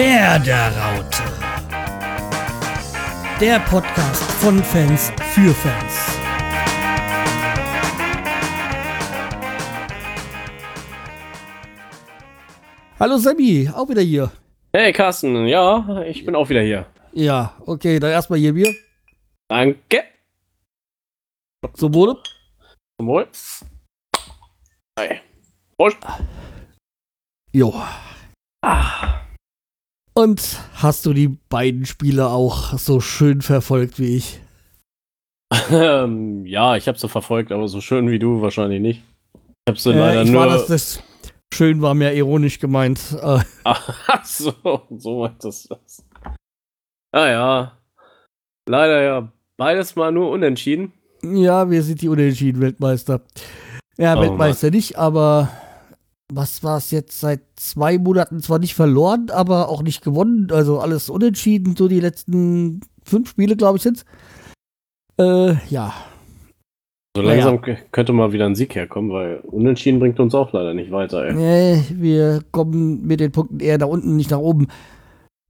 Werderaute. Der Podcast von Fans für Fans. Hallo Sammy, auch wieder hier. Hey Carsten, ja, ich bin auch wieder hier. Ja, okay, dann erstmal hier Bier. Danke. Zum Wohle. Zum Wohl. Hey. Prost. Jo. Ah. Und hast du die beiden Spiele auch so schön verfolgt wie ich? Ähm, ja, ich habe sie verfolgt, aber so schön wie du wahrscheinlich nicht. Ich habe sie Äh, leider ich nur. war das, das schön war mehr ironisch gemeint. Äh, Ach so, so meint das das. Ah ja. Leider ja beides mal nur unentschieden. ja, wir sind die unentschieden Weltmeister. Ja, Oh, Weltmeister nicht, aber was war es jetzt seit zwei Monaten zwar nicht verloren, aber auch nicht gewonnen. Also alles unentschieden, so die letzten fünf Spiele, glaube ich, sind's. Äh, ja. So ja. langsam k- könnte mal wieder ein Sieg herkommen, weil unentschieden bringt uns auch leider nicht weiter, ey. Nee, wir kommen mit den Punkten eher nach unten, nicht nach oben.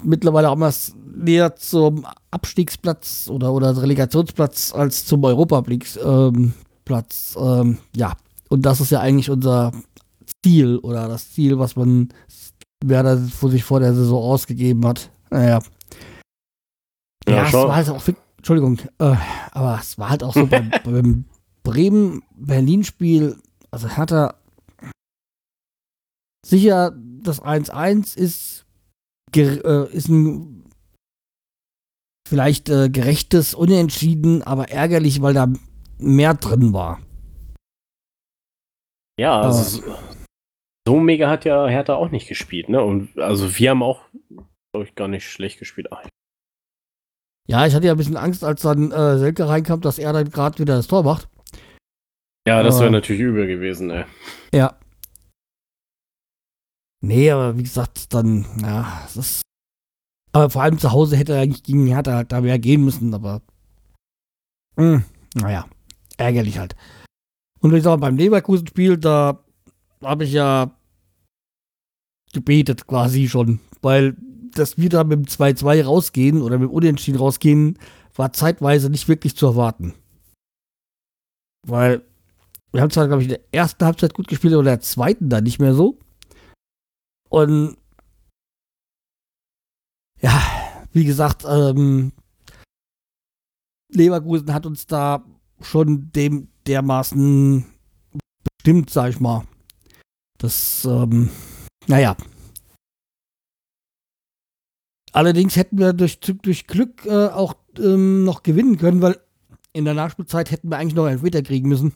Mittlerweile haben wir es näher zum Abstiegsplatz oder, oder Relegationsplatz als zum Europaplatz. Ähm, Platz. Ähm, ja, und das ist ja eigentlich unser Ziel oder das Ziel, was man Werder vor sich vor der Saison ausgegeben hat. Naja. Ja, Ja, es war halt auch, Entschuldigung, äh, aber es war halt auch so beim, beim Bremen-Berlin-Spiel, also hat er sicher, das 1-1 ist, äh, ist ein vielleicht äh, gerechtes Unentschieden, aber ärgerlich, weil da mehr drin war. Ja, also so, mega hat ja Hertha auch nicht gespielt, ne? Und also wir haben auch, glaube ich, gar nicht schlecht gespielt. Ach, Ja, ich hatte ja ein bisschen Angst, als dann äh, Selke reinkam, dass er dann gerade wieder das Tor macht. ja, das wäre natürlich übel gewesen, ey. Ja. Nee, aber wie gesagt, dann, ja, es ist. Aber vor allem zu Hause hätte er eigentlich gegen Hertha da mehr gehen müssen, aber. Mh, naja, ärgerlich halt. Und sag mal, beim Leverkusen-Spiel, da habe ich ja gebetet quasi schon, weil dass wir da mit dem 2-2 rausgehen oder mit dem Unentschieden rausgehen, war zeitweise nicht wirklich zu erwarten. Weil wir haben zwar, glaube ich, in der ersten Halbzeit gut gespielt oder in der zweiten dann nicht mehr so. Und ja, wie gesagt, ähm, Leverkusen hat uns da schon dem dermaßen bestimmt, sag ich mal. Das, ähm, naja. Allerdings hätten wir durch, durch Glück äh, auch ähm, noch gewinnen können, weil in der Nachspielzeit hätten wir eigentlich noch einen Elfmeter kriegen müssen.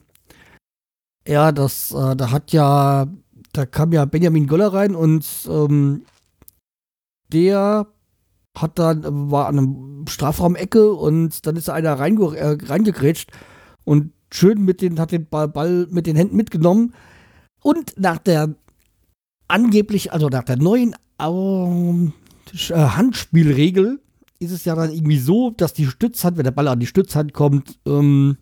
Ja, das, äh, da hat ja, da kam ja Benjamin Göller rein und ähm, der hat dann, war an einem Strafraum-Ecke und dann ist da einer reinge äh, reingegrätscht und schön mit den, hat den Ball, Ball mit den Händen mitgenommen und nach der angeblich, also nach der neuen ähm, äh, Handspielregel ist es ja dann irgendwie so, dass die Stützhand, wenn der Ball an die Stützhand kommt, ähm,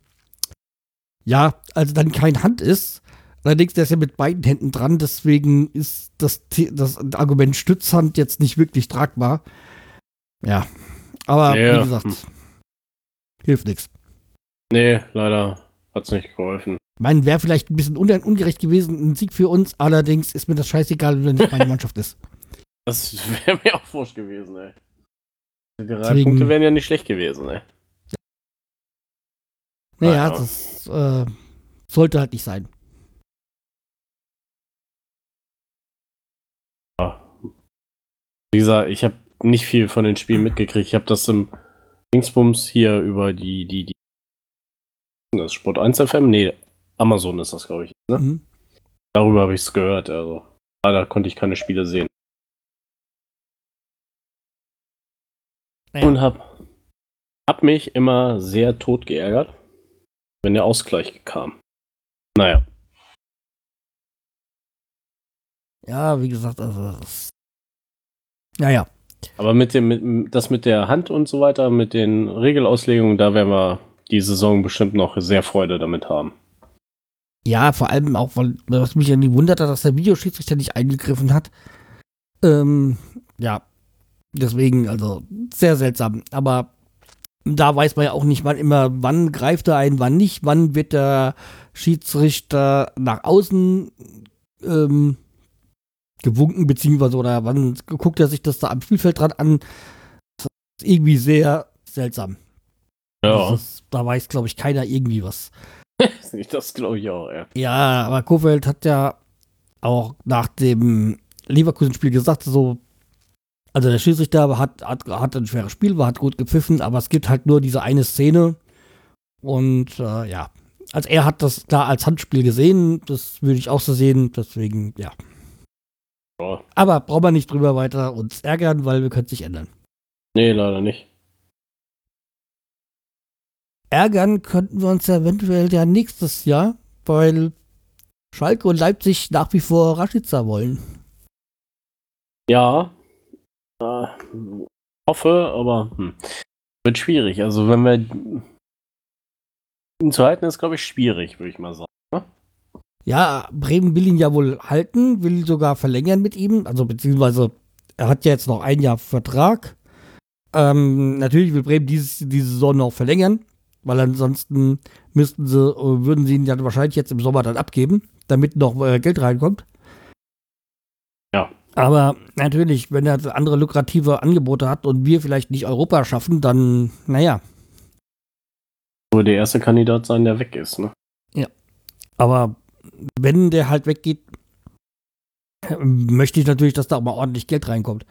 ja, also dann kein Hand ist. Allerdings, der ist ja mit beiden Händen dran, deswegen ist das, das Argument Stützhand jetzt nicht wirklich tragbar. Ja. Aber Ja. wie gesagt, hilft nichts. Nee, leider hat's nicht geholfen. Ich meine, wäre vielleicht ein bisschen un ungerecht gewesen, ein Sieg für uns, allerdings ist mir das scheißegal, wenn nicht meine Mannschaft ist. Das wäre mir auch wurscht gewesen, ey. Die drei Deswegen- Punkte wären ja nicht schlecht gewesen, ey. Naja, Ja. das äh, sollte halt nicht sein. Wie gesagt, ich habe nicht viel von den Spielen mitgekriegt. Ich habe das im Dingsbums hier über die, die, die. Das Sport 1 FM? Nee, Amazon ist das, glaube ich. Ne? Mhm. Darüber habe ich es gehört. Also, leider konnte ich keine Spiele sehen. Naja. Und hab, hab mich immer sehr tot geärgert, wenn der Ausgleich kam. Naja. Ja, wie gesagt, also. Das, naja. Aber mit dem, mit, das mit der Hand und so weiter, mit den Regelauslegungen, da werden wir die Saison bestimmt noch sehr Freude damit haben. Ja, vor allem auch, weil was mich ja nie wundert hat, dass der Videoschiedsrichter nicht eingegriffen hat. Ähm, ja. Deswegen, also sehr seltsam. Aber da weiß man ja auch nicht, wann immer, wann greift er ein, wann nicht, wann wird der Schiedsrichter nach außen ähm, gewunken, beziehungsweise oder wann guckt er sich das da am Spielfeld dran an. Das ist irgendwie sehr seltsam. Ja. Ist, da weiß, glaube ich, keiner irgendwie was. das glaube ich auch, ja. Ja, aber Kofeld hat ja auch nach dem Leverkusen-Spiel gesagt, so, also der Schiedsrichter hat, hat, hat ein schweres Spiel, war, hat gut gepfiffen, aber es gibt halt nur diese eine Szene. Und äh, ja, also er hat das da als Handspiel gesehen, das würde ich auch so sehen, deswegen, ja. ja. Aber brauchen wir nicht drüber weiter uns ärgern, weil wir können es nicht ändern. Nee, leider nicht. Ärgern könnten wir uns ja eventuell ja nächstes Jahr, weil Schalke und Leipzig nach wie vor Rashica wollen. Ja. Äh, hoffe, aber hm. wird schwierig. Also wenn wir ihn zu halten, ist glaube ich schwierig, würde ich mal sagen. Ne? Ja, Bremen will ihn ja wohl halten, will sogar verlängern mit ihm, also beziehungsweise er hat ja jetzt noch ein Jahr Vertrag. Ähm, natürlich will Bremen dieses, diese Saison noch verlängern, weil ansonsten müssten sie, äh, würden sie ihn ja wahrscheinlich jetzt im Sommer dann abgeben, damit noch äh, Geld reinkommt. Ja. Aber natürlich, wenn er andere lukrative Angebote hat und wir vielleicht nicht Europa schaffen, dann, naja. Nur der erste Kandidat sein, der weg ist, ne? Ja. Aber wenn der halt weggeht, möchte ich natürlich, dass da auch mal ordentlich Geld reinkommt.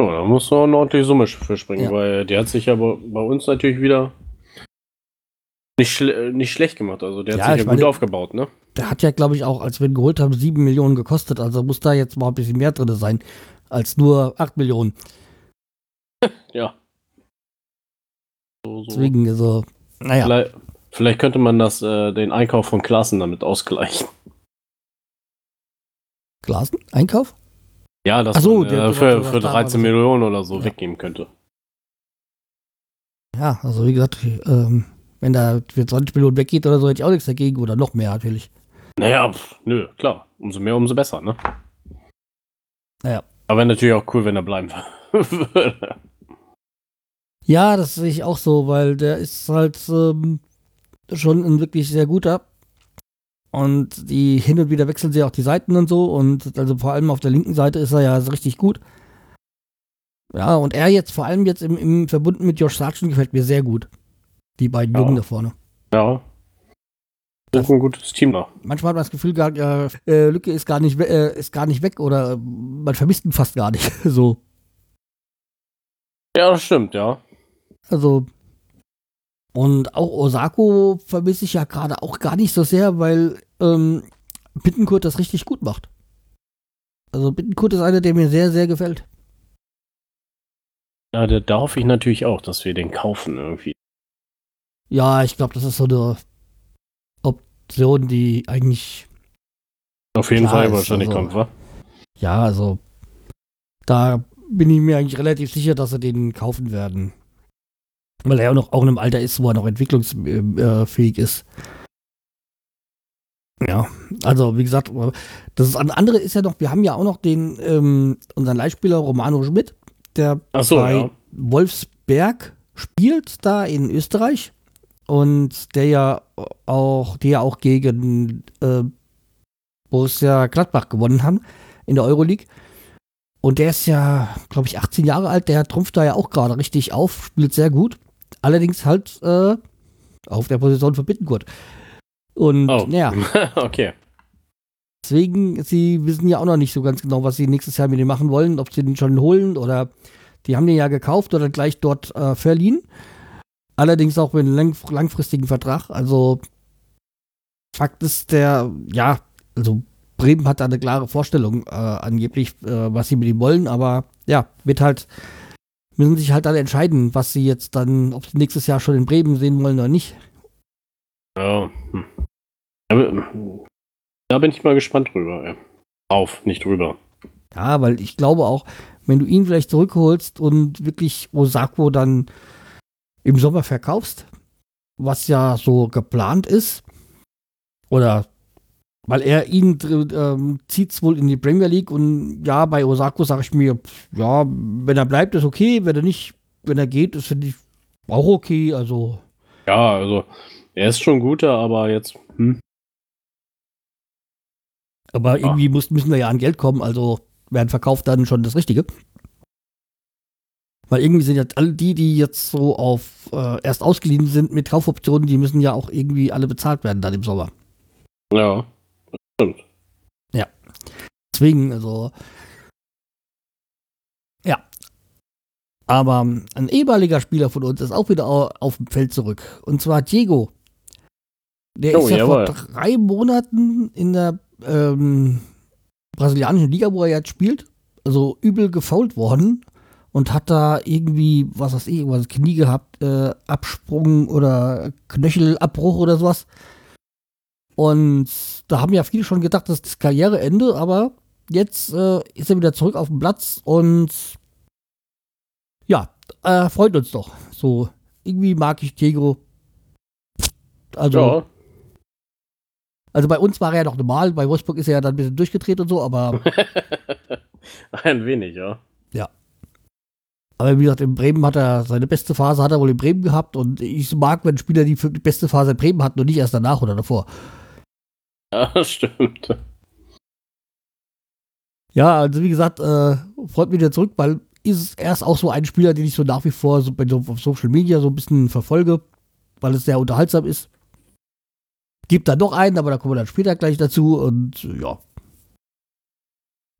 Ja, da muss noch eine ordentliche Summe für springen, ja. weil der hat sich ja bei, bei uns natürlich wieder nicht, schle nicht schlecht gemacht. Also der hat Ja, sich ich ja gut meine- aufgebaut, ne? Der hat ja, glaube ich, auch, als wir ihn geholt haben, 7 Millionen gekostet. Also muss da jetzt mal ein bisschen mehr drin sein, als nur 8 Millionen. Ja. So, so. Deswegen, also, naja. Vielleicht, vielleicht könnte man das, äh, den Einkauf von Klassen damit ausgleichen. Glasen? Einkauf? Ja, Ach so, man, äh, für, für der- 13 der- Millionen oder so Ja. weggeben könnte. Ja, also wie gesagt, ähm, wenn da für 20 Millionen weggeht oder so, hätte ich auch nichts dagegen. Oder noch mehr natürlich. Naja, pf, nö, klar. Umso mehr, umso besser, ne? Naja. Aber wäre natürlich auch cool, wenn er bleiben würde. Ja, das sehe ich auch so, weil der ist halt ähm, schon ein wirklich sehr guter. Und die hin und wieder wechseln sie auch die Seiten und so. Und also vor allem auf der linken Seite ist er ja richtig gut. Ja, und er jetzt vor allem jetzt im, im Verbunden mit Josh Sargent gefällt mir sehr gut. Die beiden Ja. Jungen da vorne. ja. Das ist ein gutes Team da. Manchmal hat man das Gefühl, gar, äh, Lücke ist gar, nicht, äh, ist gar nicht weg oder man vermisst ihn fast gar nicht. so. Ja, das stimmt, ja. Also. Und auch Osako vermisse ich ja gerade auch gar nicht so sehr, weil ähm, Bittenkurt das richtig gut macht. Also Bittenkurt ist einer, der mir sehr, sehr gefällt. Ja, da, da hoffe ich natürlich auch, dass wir den kaufen irgendwie. Ja, ich glaube, das ist so eine Option, die eigentlich, Auf jeden Fall ist, wahrscheinlich also- kommt, wa? ja, also da bin ich mir eigentlich relativ sicher, dass sie den kaufen werden. Weil er ja auch noch auch in einem Alter ist, wo er noch entwicklungsfähig ist. Ja, also wie gesagt, das andere ist ja noch, wir haben ja auch noch den, ähm, unseren Leihspieler Romano Schmidt, der so, bei ja. Wolfsberg spielt, da in Österreich. Und der ja auch, der ja auch gegen äh, Borussia Gladbach gewonnen haben in der Euroleague. Und der ist ja, glaube ich, 18 Jahre alt, der trumpft da ja auch gerade richtig auf, spielt sehr gut. Allerdings halt äh, auf der Position von Bittenkurt. Und Oh. ja, okay. Deswegen, sie wissen ja auch noch nicht so ganz genau, was sie nächstes Jahr mit ihm machen wollen, ob sie den schon holen oder die haben den ja gekauft oder gleich dort äh, verliehen. Allerdings auch mit einem lang langfristigen Vertrag. Also Fakt ist der, ja, also Bremen hat da eine klare Vorstellung äh, angeblich, äh, was sie mit ihm wollen, aber ja, wird halt, müssen sich halt dann entscheiden, was sie jetzt dann, ob sie nächstes Jahr schon in Bremen sehen wollen oder nicht. Ja. hm. Da bin ich mal gespannt drüber. Auf, nicht drüber. Ja, weil ich glaube auch, wenn du ihn vielleicht zurückholst und wirklich Osako dann im Sommer verkaufst, was ja so geplant ist, oder Weil er ihn ähm, zieht wohl in die Premier League und ja, bei Osako sage ich mir, ja, wenn er bleibt, ist okay, wenn er nicht, wenn er geht, ist finde ich auch okay, also. Ja, also er ist schon guter, aber jetzt, hm. Aber irgendwie muss, müssen wir ja an Geld kommen, also werden verkauft dann schon das Richtige. Weil irgendwie sind ja alle die, die jetzt so auf äh, erst ausgeliehen sind mit Kaufoptionen, die müssen ja auch irgendwie alle bezahlt werden dann im Sommer. Ja, das stimmt. Ja. Deswegen, also. Ja. Aber ein ehemaliger Spieler von uns ist auch wieder auf dem Feld zurück. Und zwar Diego. Der oh, ist ja jawohl. vor drei Monaten in der ähm, brasilianischen Liga, wo er jetzt spielt, also übel gefault worden und hat da irgendwie, was weiß ich, irgendwas Knie gehabt, äh, Absprung oder Knöchelabbruch oder sowas. Und da haben ja viele schon gedacht, das ist das Karriereende, aber jetzt äh, ist er wieder zurück auf dem Platz und ja, äh, freut uns doch. So, irgendwie mag ich Diego. Also, ja. also bei uns war er ja noch normal, bei Wolfsburg ist er ja dann ein bisschen durchgedreht und so, aber. ein wenig, ja. Aber wie gesagt, in Bremen hat er seine beste Phase hat er wohl in Bremen gehabt und ich mag, wenn Spieler die beste Phase in Bremen hatten und nicht erst danach oder davor. Ja, stimmt. Ja, also wie gesagt, äh, freut mich wieder zurück, weil ist er ist auch so ein Spieler, den ich so nach wie vor so bei so, auf Social Media so ein bisschen verfolge, weil es sehr unterhaltsam ist. Gibt da noch einen, aber da kommen wir dann später gleich dazu und ja.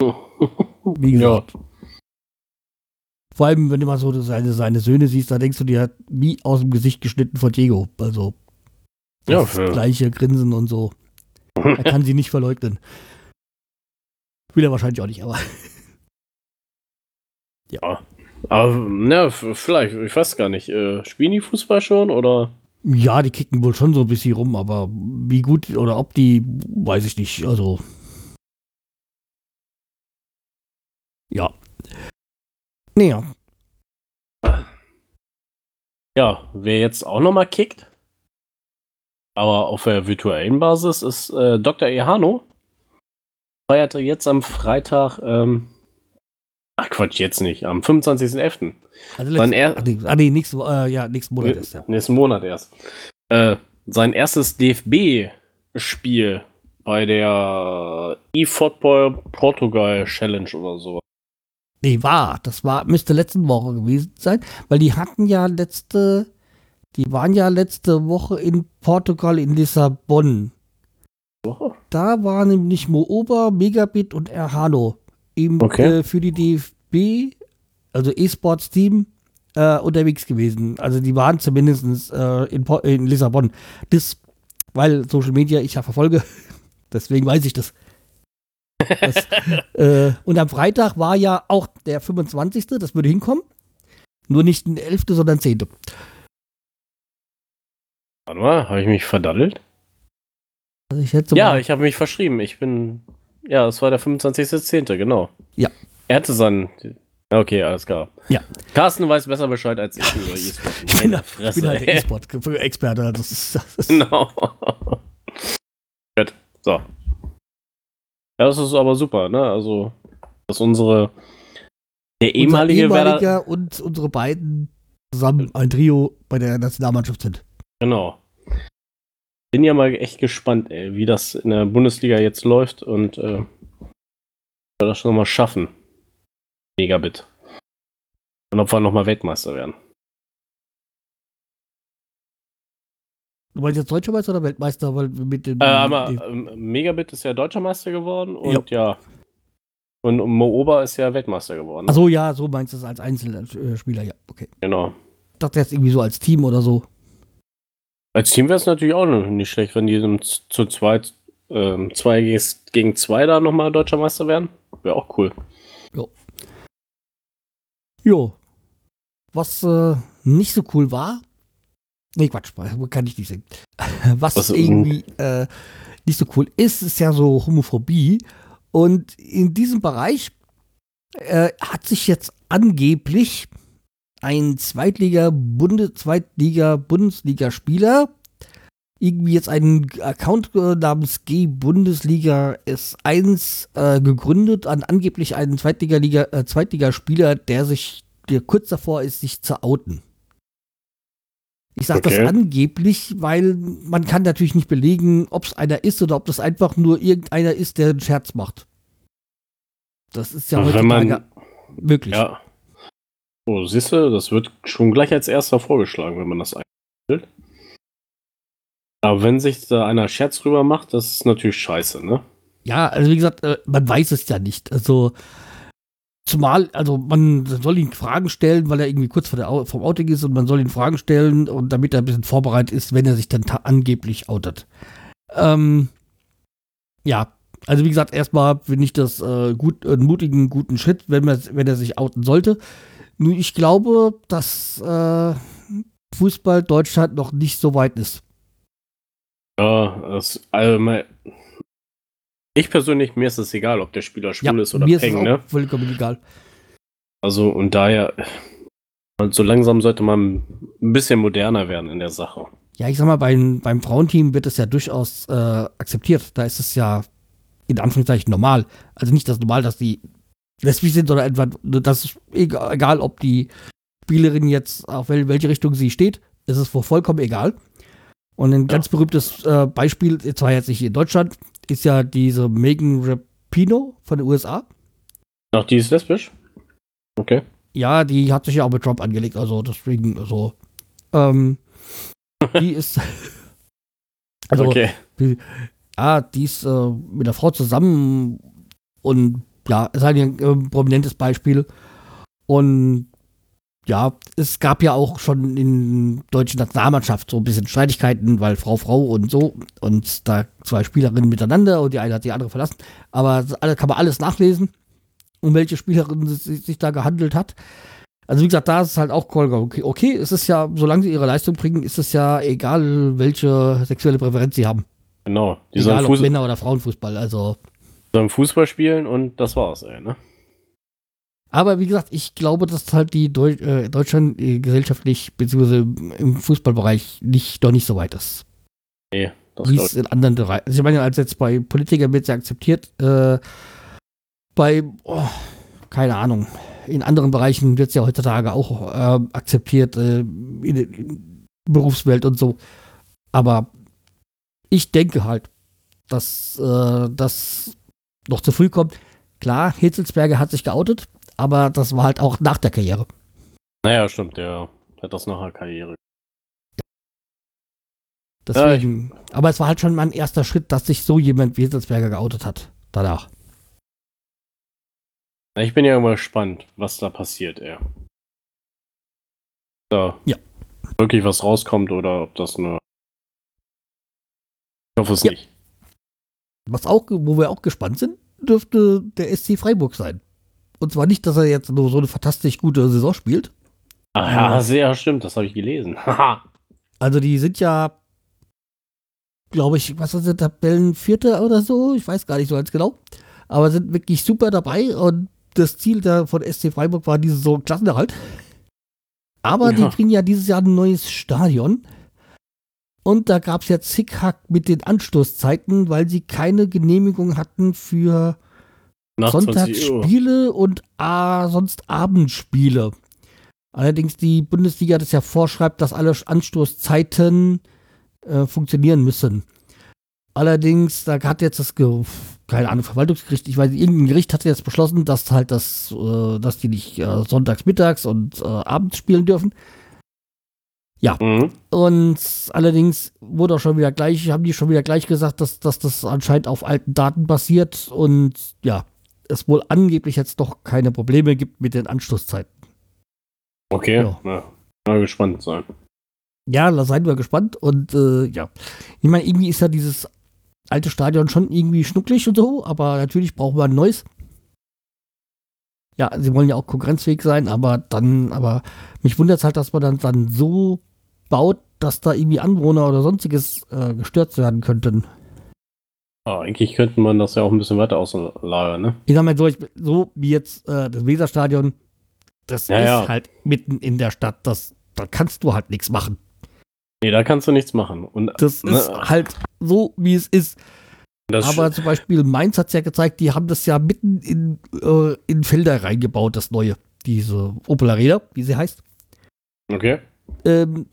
Wie gesagt. Ja. Vor allem, wenn du mal so seine, seine Söhne siehst, da denkst du dir wie aus dem Gesicht geschnitten von Diego. Also das ja, gleiche Grinsen und so. Er kann sie nicht verleugnen. Will er wahrscheinlich auch nicht, aber. ja. Aber, na, vielleicht, ich weiß gar nicht. Äh, spielen die Fußball schon oder? Ja, die kicken wohl schon so ein bisschen rum, aber wie gut oder ob die, weiß ich nicht. Also. Ja. Naja. Ja, wer jetzt auch nochmal kickt, aber auf der virtuellen Basis, ist äh, Dr. Ehano. Feierte jetzt am Freitag, ähm, ach Quatsch, jetzt nicht, am 25.11. Also sein er ach, nee, ah, nee, nächsten, äh, ja, nächsten Monat erst, ja. Nächsten Monat erst. Äh, sein erstes DFB-Spiel bei der eFootball Portugal Challenge oder so. Nee, war. Das war, müsste letzte Woche gewesen sein, weil die hatten ja letzte, die waren ja letzte Woche in Portugal in Lissabon. Woche? Da waren nämlich Mooba, Megabit und Erhano eben okay. äh, für die DFB, also E-Sports-Team, äh, unterwegs gewesen. Also die waren zumindest äh, in, in Lissabon. Das, weil Social Media ich ja verfolge, deswegen weiß ich das. Das, äh, und am Freitag war ja auch der 25. Das würde hinkommen. Nur nicht ein 11., sondern 10. Warte mal, habe ich mich verdaddelt? Also ich ja, ich habe mich verschrieben. Ich bin. Ja, es war der 25.10., genau. Ja. Er hatte seinen. Okay, alles klar. Ja. Carsten weiß besser Bescheid als ich über E-Sport. ich bin, Fresse, ich bin halt der E-Sport-Experte. Das ist, das ist genau. Gut. So. Ja, das ist aber super, ne? Also, dass unsere der ehemalige Werder und unsere beiden zusammen ein Trio bei der Nationalmannschaft sind. Genau. Bin ja mal echt gespannt, ey, wie das in der Bundesliga jetzt läuft und äh, wir das schon mal schaffen. Megabit. Und ob wir nochmal Weltmeister werden. Du meinst jetzt Deutscher Meister oder Weltmeister? Weil mit dem, äh, aber, ähm, Megabit ist ja Deutscher Meister geworden und ja. ja. Und Mooba ist ja Weltmeister geworden. Achso, ja, so meinst du es als Einzelspieler, ja, okay. Genau. Ich dachte jetzt irgendwie so als Team oder so. Als Team wäre es natürlich auch nicht schlecht, wenn die zu zweit, ähm, zwei gegen zwei da nochmal Deutscher Meister wären. Wäre auch cool. Jo. Jo. Was äh, nicht so cool war, Nee, Quatsch, kann ich nicht singen. Was, Was irgendwie äh, nicht so cool ist, ist ja so Homophobie. Und in diesem Bereich äh, hat sich jetzt angeblich ein Zweitliga-Bundesliga-Bundesliga-Spieler irgendwie jetzt einen Account äh, namens G Bundesliga S1 äh, gegründet an angeblich einen Zweitliga-Liga, äh, Zweitligaspieler, der sich, der kurz davor ist, sich zu outen. Ich sage okay. das angeblich, weil man kann natürlich nicht belegen, ob es einer ist oder ob das einfach nur irgendeiner ist, der einen Scherz macht. Das ist ja heutzutage man, möglich. Ja. Oh, siehst du, das wird schon gleich als erster vorgeschlagen, wenn man das einstellt. Aber wenn sich da einer Scherz drüber macht, das ist natürlich scheiße, ne? Ja, also wie gesagt, äh, man weiß es ja nicht. Also zumal, also man soll ihn Fragen stellen, weil er irgendwie kurz vor der, vom Outing ist und man soll ihn Fragen stellen und damit er ein bisschen vorbereitet ist, wenn er sich dann angeblich outet. Ähm, ja, also wie gesagt, erstmal finde ich das äh, gut, einen mutigen, guten Schritt, wenn, man, wenn er sich outen sollte. Nur ich glaube, dass äh, Fußball Deutschland noch nicht so weit ist. Ja, das, also ich persönlich, mir ist es egal, ob der Spieler schwul ja, ist oder mir peng, ist es ne? vollkommen egal. Also, und daher, so langsam sollte man ein bisschen moderner werden in der Sache. Ja, ich sag mal, beim, beim Frauenteam wird es ja durchaus äh, akzeptiert. Da ist es ja in Anführungszeichen normal. Also nicht das normal, dass die lesbisch sind, sondern etwa, das ist egal, egal ob die Spielerin jetzt auf welche Richtung sie steht, ist es vollkommen egal. Und ein ja. ganz berühmtes äh, Beispiel, zwar jetzt nicht in Deutschland, ist ja diese Megan Rapino von den USA. Ach, die ist lesbisch? Okay. Ja, die hat sich ja auch mit Trump angelegt, also deswegen, also, ähm, die ist, also, okay. Die, ja, die ist äh, mit der Frau zusammen und ja, ist halt ein äh, prominentes Beispiel. Und ja, es gab ja auch schon in deutschen Nationalmannschaft so ein bisschen Streitigkeiten, weil Frau, Frau und so und da zwei Spielerinnen miteinander und die eine hat die andere verlassen. Aber das kann man alles nachlesen, um welche Spielerin es sich da gehandelt hat. Also wie gesagt, da ist es halt auch okay, okay, es ist ja, solange sie ihre Leistung bringen, ist es ja egal, welche sexuelle Präferenz sie haben. Genau. Die egal ob Männer- oder Frauenfußball, also. Sollen Fußball spielen und das war's, ey, ne? Aber wie gesagt, ich glaube, dass halt die Deu äh, Deutschland äh, gesellschaftlich beziehungsweise im Fußballbereich nicht doch nicht so weit ist. Nee, das Wie es in anderen Bereichen. Also ich meine, als jetzt bei Politikern wird es ja akzeptiert, äh, bei, oh, keine Ahnung, in anderen Bereichen wird es ja heutzutage auch äh, akzeptiert, äh, in der Berufswelt und so. Aber ich denke halt, dass äh, das noch zu früh kommt. Klar, Hitzelsberger hat sich geoutet, aber das war halt auch nach der Karriere. Naja, stimmt, der hat das nach der Karriere. Deswegen, ja, aber es war halt schon mein erster Schritt, dass sich so jemand wie Hitzelsberger geoutet hat. Danach. Ich bin ja immer gespannt, was da passiert, ey. Da ja. wirklich was rauskommt oder ob das nur. Ich hoffe es ja. nicht. Was auch, wo wir auch gespannt sind, dürfte der SC Freiburg sein. Und zwar nicht, dass er jetzt nur so eine fantastisch gute Saison spielt. Ah, ja, sehr stimmt, das habe ich gelesen. also die sind ja, glaube ich, was ist der Tabellenvierter oder so? Ich weiß gar nicht so ganz genau. Aber sind wirklich super dabei und das Ziel der von SC Freiburg war diese Saison Klassenerhalt. Aber ja. die kriegen ja dieses Jahr ein neues Stadion. Und da gab es ja Zickhack mit den Anstoßzeiten, weil sie keine Genehmigung hatten für Sonntagsspiele und ah, sonst Abendspiele. Allerdings die Bundesliga das ja vorschreibt, dass alle Anstoßzeiten äh, funktionieren müssen. Allerdings, da hat jetzt das, Ge keine Ahnung, Verwaltungsgericht, ich weiß, irgendein Gericht hat jetzt beschlossen, dass halt das, äh, dass die nicht äh, sonntags, mittags und äh, abends spielen dürfen. Ja. Mhm. Und allerdings wurde auch schon wieder gleich, haben die schon wieder gleich gesagt, dass, dass das anscheinend auf alten Daten basiert und ja, es wohl angeblich jetzt doch keine Probleme gibt mit den Anschlusszeiten. Okay, ja. ja. Mal gespannt sein. Ja, da seid wir gespannt und äh, ja. Ich meine, irgendwie ist ja dieses alte Stadion schon irgendwie schnucklig und so, aber natürlich brauchen wir ein neues. Ja, sie wollen ja auch konkurrenzfähig sein, aber dann, aber mich wundert es halt, dass man dann, dann so baut, dass da irgendwie Anwohner oder sonstiges äh, gestört werden könnten. Ah, eigentlich könnte man das ja auch ein bisschen weiter auslagern, ne? Ich sag mal so, ich, so wie jetzt äh, das Weserstadion, das ja, ist ja. halt mitten in der Stadt, das, da kannst du halt nichts machen. Nee, da kannst du nichts machen. Und, Das ne, ist halt so, wie es ist. das Aber zum Beispiel Mainz hat es ja gezeigt, die haben das ja mitten in, äh, in Felder reingebaut, das neue. Diese Opel Arena, wie sie heißt. okay. Ähm,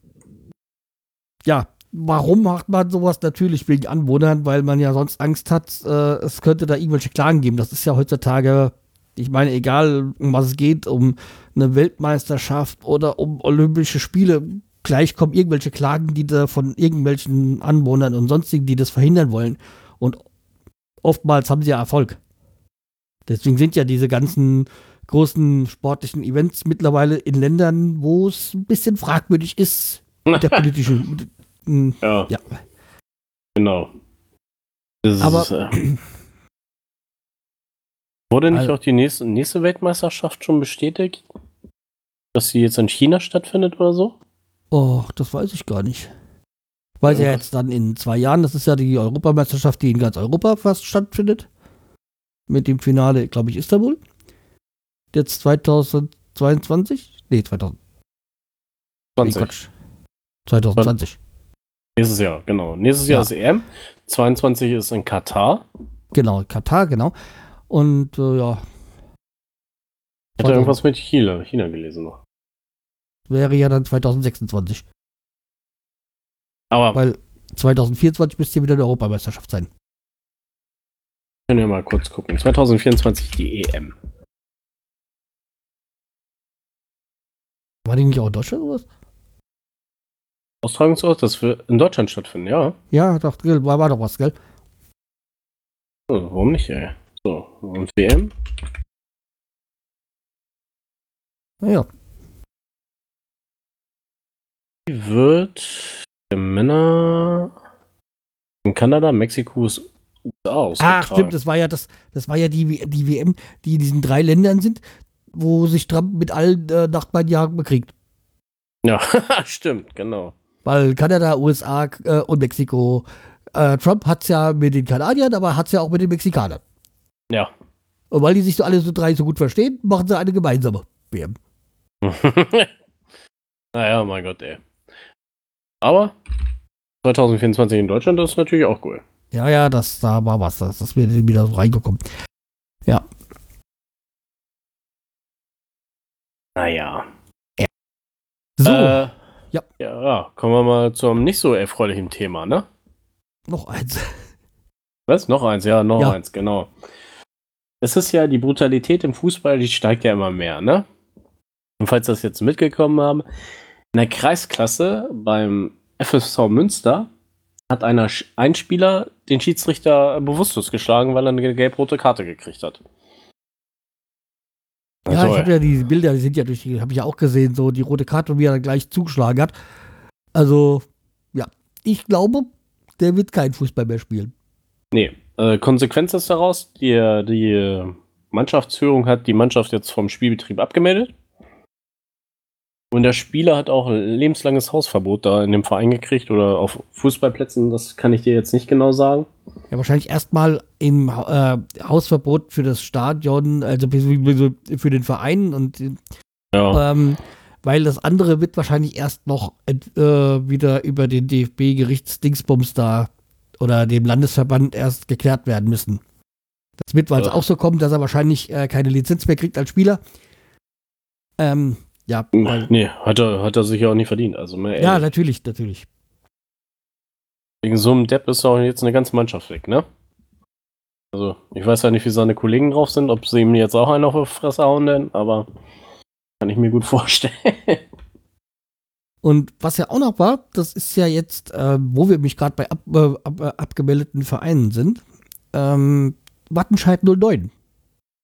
ja, warum macht man sowas? Natürlich wegen Anwohnern, weil man ja sonst Angst hat, äh, es könnte da irgendwelche Klagen geben. Das ist ja heutzutage, ich meine, egal um was es geht, um eine Weltmeisterschaft oder um Olympische Spiele, gleich kommen irgendwelche Klagen, die da von irgendwelchen Anwohnern und sonstigen, die das verhindern wollen. Und oftmals haben sie ja Erfolg. Deswegen sind ja diese ganzen großen sportlichen Events mittlerweile in Ländern, wo es ein bisschen fragwürdig ist mit der politischen. Mit, mm, Ja, ja. genau. Das Aber- ist, äh, wurde nicht Also- auch die nächste, nächste Weltmeisterschaft schon bestätigt? Dass sie jetzt in China stattfindet oder so? Oh, das weiß ich gar nicht. Weiß ja Ja. jetzt dann in zwei Jahren, das ist ja die Europameisterschaft, die in ganz Europa fast stattfindet. Mit dem Finale, glaube ich, Istanbul. Jetzt 2022? Nee, 2000. Nee, 20. Quatsch. 2020. Nächstes Jahr, genau. Nächstes Jahr Ja. ist EM. 22 ist in Katar. Genau, Katar, genau. Und äh, ja, Ich hatte irgendwas mit China, China gelesen noch. wäre ja dann 2026. Aber Weil 2024 müsste ja wieder eine Europameisterschaft sein. können wir mal kurz gucken. 2024 die EM. War die nicht auch in Deutschland oder was? Austragungsort, das wird in Deutschland stattfinden, ja. Ja, doch, war, war doch was, gell? Oh, warum nicht, ey? So, und WM? Naja, wird der Männer in Kanada, Mexiko, USA Ach, stimmt, das war ja das, das war ja die, die WM, die in diesen drei Ländern sind, wo sich Trump mit allen äh, Nachbarjahren bekriegt. Ja, stimmt, genau. Weil Kanada, USA äh, und Mexiko, äh, Trump hat's ja mit den Kanadiern, aber hat's ja auch mit den Mexikanern. Ja. Und weil die sich so alle so drei so gut verstehen, machen sie eine gemeinsame WM. naja, mein Gott, ey. Aber 2024 in Deutschland das ist natürlich auch cool. Ja, ja, das da war was, das, das wäre wieder so reingekommen. Naja. So, Äh, Ja. Ja, kommen wir mal zum nicht so erfreulichen Thema, ne? noch eins. Was? Noch eins, ja, noch Ja. eins, genau. Es ist ja die Brutalität im Fußball, die steigt ja immer mehr, ne? Und falls Sie das jetzt mitgekommen haben, in der Kreisklasse beim FSV Münster hat einer, ein Spieler den Schiedsrichter bewusstlos geschlagen, weil er eine gelb-rote Karte gekriegt hat. Ja, Also, ich habe ja die Bilder, die sind ja durch die, habe ich ja auch gesehen, so die rote Karte, wie er dann gleich zugeschlagen hat. Also, ja, ich glaube, der wird kein Fußball mehr spielen. Nee, äh, Konsequenz ist daraus, die, die Mannschaftsführung hat die Mannschaft jetzt vom Spielbetrieb abgemeldet. Und der Spieler hat auch ein lebenslanges Hausverbot da in dem Verein gekriegt oder auf Fußballplätzen, das kann ich dir jetzt nicht genau sagen. Ja, wahrscheinlich erstmal im äh, Hausverbot für das Stadion, also für den Verein und Ja, ähm, weil das andere wird wahrscheinlich erst noch äh, wieder über den DFB-Gerichtsdingsbums da oder dem Landesverband erst geklärt werden müssen. Das wird, weil es Ja. auch so kommt, dass er wahrscheinlich äh, keine Lizenz mehr kriegt als Spieler. Ähm, ja, nee, hat er, hat er sich ja auch nicht verdient. Also, mal ja, natürlich, natürlich. Wegen so einem Depp ist auch jetzt eine ganze Mannschaft weg, ne? Also, ich weiß ja nicht, wie seine Kollegen drauf sind, ob sie ihm jetzt auch einen auf die Fresse hauen, denn, aber kann ich mir gut vorstellen. Und was ja auch noch war, das ist ja jetzt, äh, wo wir mich gerade bei ab, äh, ab, äh, abgemeldeten Vereinen sind, ähm, Wattenscheid 09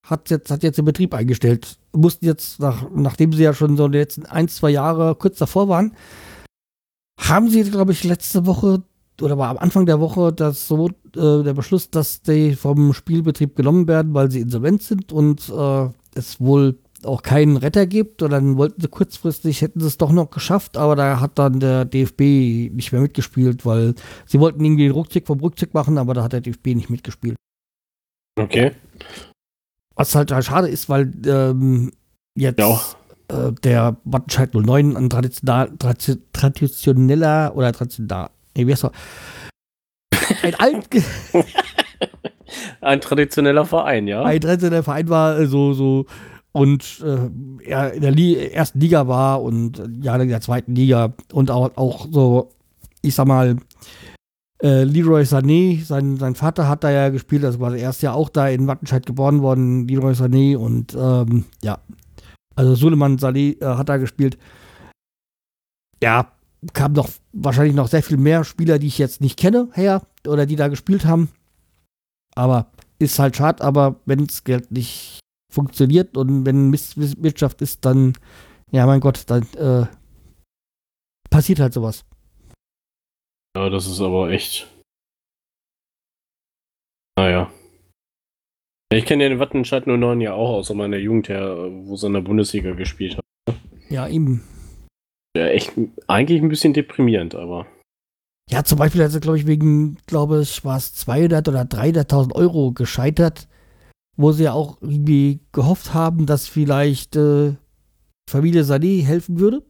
hat jetzt, hat jetzt den Betrieb eingestellt. Mussten jetzt, nach, nachdem sie ja schon so die letzten ein, zwei Jahre kurz davor waren, haben sie, glaube ich, letzte Woche oder war am Anfang der Woche das so äh, der Beschluss, dass die vom Spielbetrieb genommen werden, weil sie insolvent sind und äh, es wohl auch keinen Retter gibt. Und dann wollten sie kurzfristig, hätten sie es doch noch geschafft, aber da hat dann der DFB nicht mehr mitgespielt, weil sie wollten irgendwie den Rückzug vom Rückzug machen, aber da hat der DFB nicht mitgespielt. Okay. Was halt schade ist, weil ähm, jetzt Ja, äh, der Wattenscheid 09 ein traditioneller oder traditioneller, nee, wie heißt er? Ein alt. ein traditioneller Verein, ja. Ein traditioneller Verein war äh, so, so und äh, er in der Li ersten Liga war und ja in der zweiten Liga und auch, auch so, ich sag mal, äh, Leroy Sané, sein, sein Vater hat da ja gespielt, also war er erst ja auch da in Wattenscheid geboren worden, Leroy Sané und ähm, ja, also Suleiman Saleh äh, hat da gespielt. Ja, kamen noch wahrscheinlich noch sehr viel mehr Spieler, die ich jetzt nicht kenne, her oder die da gespielt haben. Aber ist halt schade, aber wenn das Geld nicht funktioniert und wenn Misswirtschaft ist, dann, ja, mein Gott, dann äh, passiert halt sowas. Ja, das ist aber echt. Naja. Ich kenne ja den Wattenscheid 09 ja auch aus meiner Jugend her, wo sie in der Bundesliga gespielt haben. Ja, eben. Ja, echt, eigentlich ein bisschen deprimierend, aber. Ja, zum Beispiel hat sie, glaube ich, wegen, glaube ich, war es 200 oder 300.000 Euro gescheitert, wo sie ja auch irgendwie gehofft haben, dass vielleicht äh, Familie Sané helfen würde.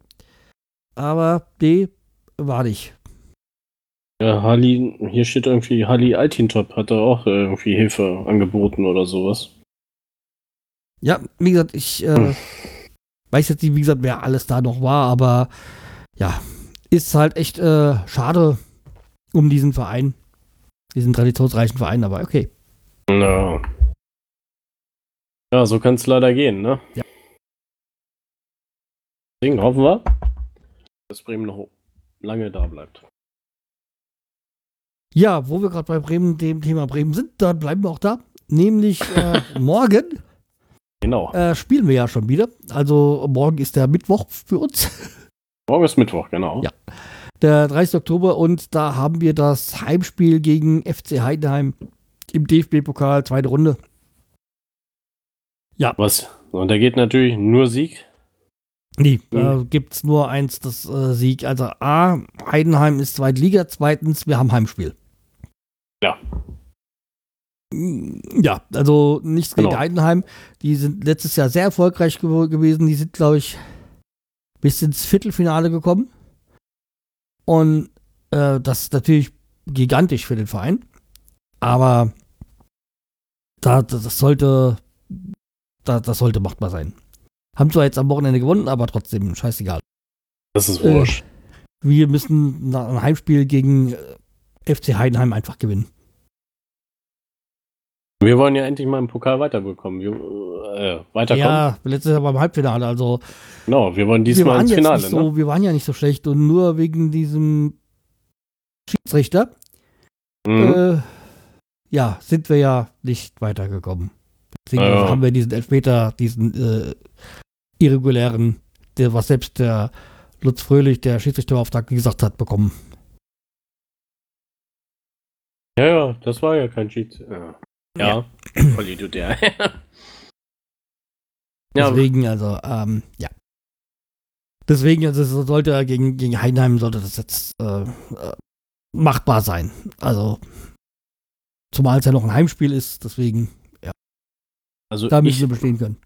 Aber nee, war nicht. Ja, Hali, hier steht irgendwie, Hali Altintop hat da auch irgendwie Hilfe angeboten oder sowas. Ja, wie gesagt, ich äh, hm. Weiß jetzt nicht, wie gesagt, wer alles da noch war, aber ja, ist halt echt äh, schade um diesen Verein, diesen traditionsreichen Verein, aber okay. Ja. Ja, so kann es leider gehen, ne? Ja. Deswegen hoffen wir, dass Bremen noch lange da bleibt. Ja, wo wir gerade bei Bremen, dem Thema Bremen sind, dann bleiben wir auch da. Nämlich äh, morgen. Genau. Äh, spielen wir ja schon wieder. Also morgen ist der Mittwoch für uns. Morgen ist Mittwoch, genau. Ja. Der 30. Oktober und da haben wir das Heimspiel gegen FC Heidenheim im DFB-Pokal, zweite Runde. Ja. Was? Und da geht natürlich nur Sieg. Nee, mhm. da gibt es nur eins, das äh, Sieg. Also A, Heidenheim ist Zweitliga, zweitens, wir haben Heimspiel. Ja. Ja, also nichts gegen genau. Heidenheim. Die sind letztes Jahr sehr erfolgreich gew gewesen. Die sind, glaube ich, bis ins Viertelfinale gekommen. Und äh, das ist natürlich gigantisch für den Verein. Aber da, das sollte, da, das sollte machbar sein. Haben zwar jetzt am Wochenende gewonnen, aber trotzdem scheißegal. Das ist wurscht. Äh, wir müssen ein Heimspiel gegen äh, FC Heidenheim einfach gewinnen. Wir wollen ja endlich mal im Pokal weiterbekommen. Wir, äh, weiterkommen. Ja, letztes Jahr beim Halbfinale, also. Genau, wir wollen diesmal wir ins Finale. So, ne? Wir waren ja nicht so schlecht und nur wegen diesem Schiedsrichter, mhm. äh, ja, sind wir ja nicht weitergekommen. Beziehungsweise ja. haben wir diesen Elfmeter, diesen äh, irregulären, der, was selbst der Lutz Fröhlich, der Schiedsrichterauftrag, gesagt hat, bekommen. Ja, ja, das war ja kein Cheat. Ja, ja. voll Idiot, ja. Deswegen, also, ähm, ja. Deswegen, also, sollte gegen, gegen Heidenheim sollte das jetzt äh, äh, machbar sein. Also, zumal es ja noch ein Heimspiel ist, deswegen, ja. Also, da müssen wir bestehen können.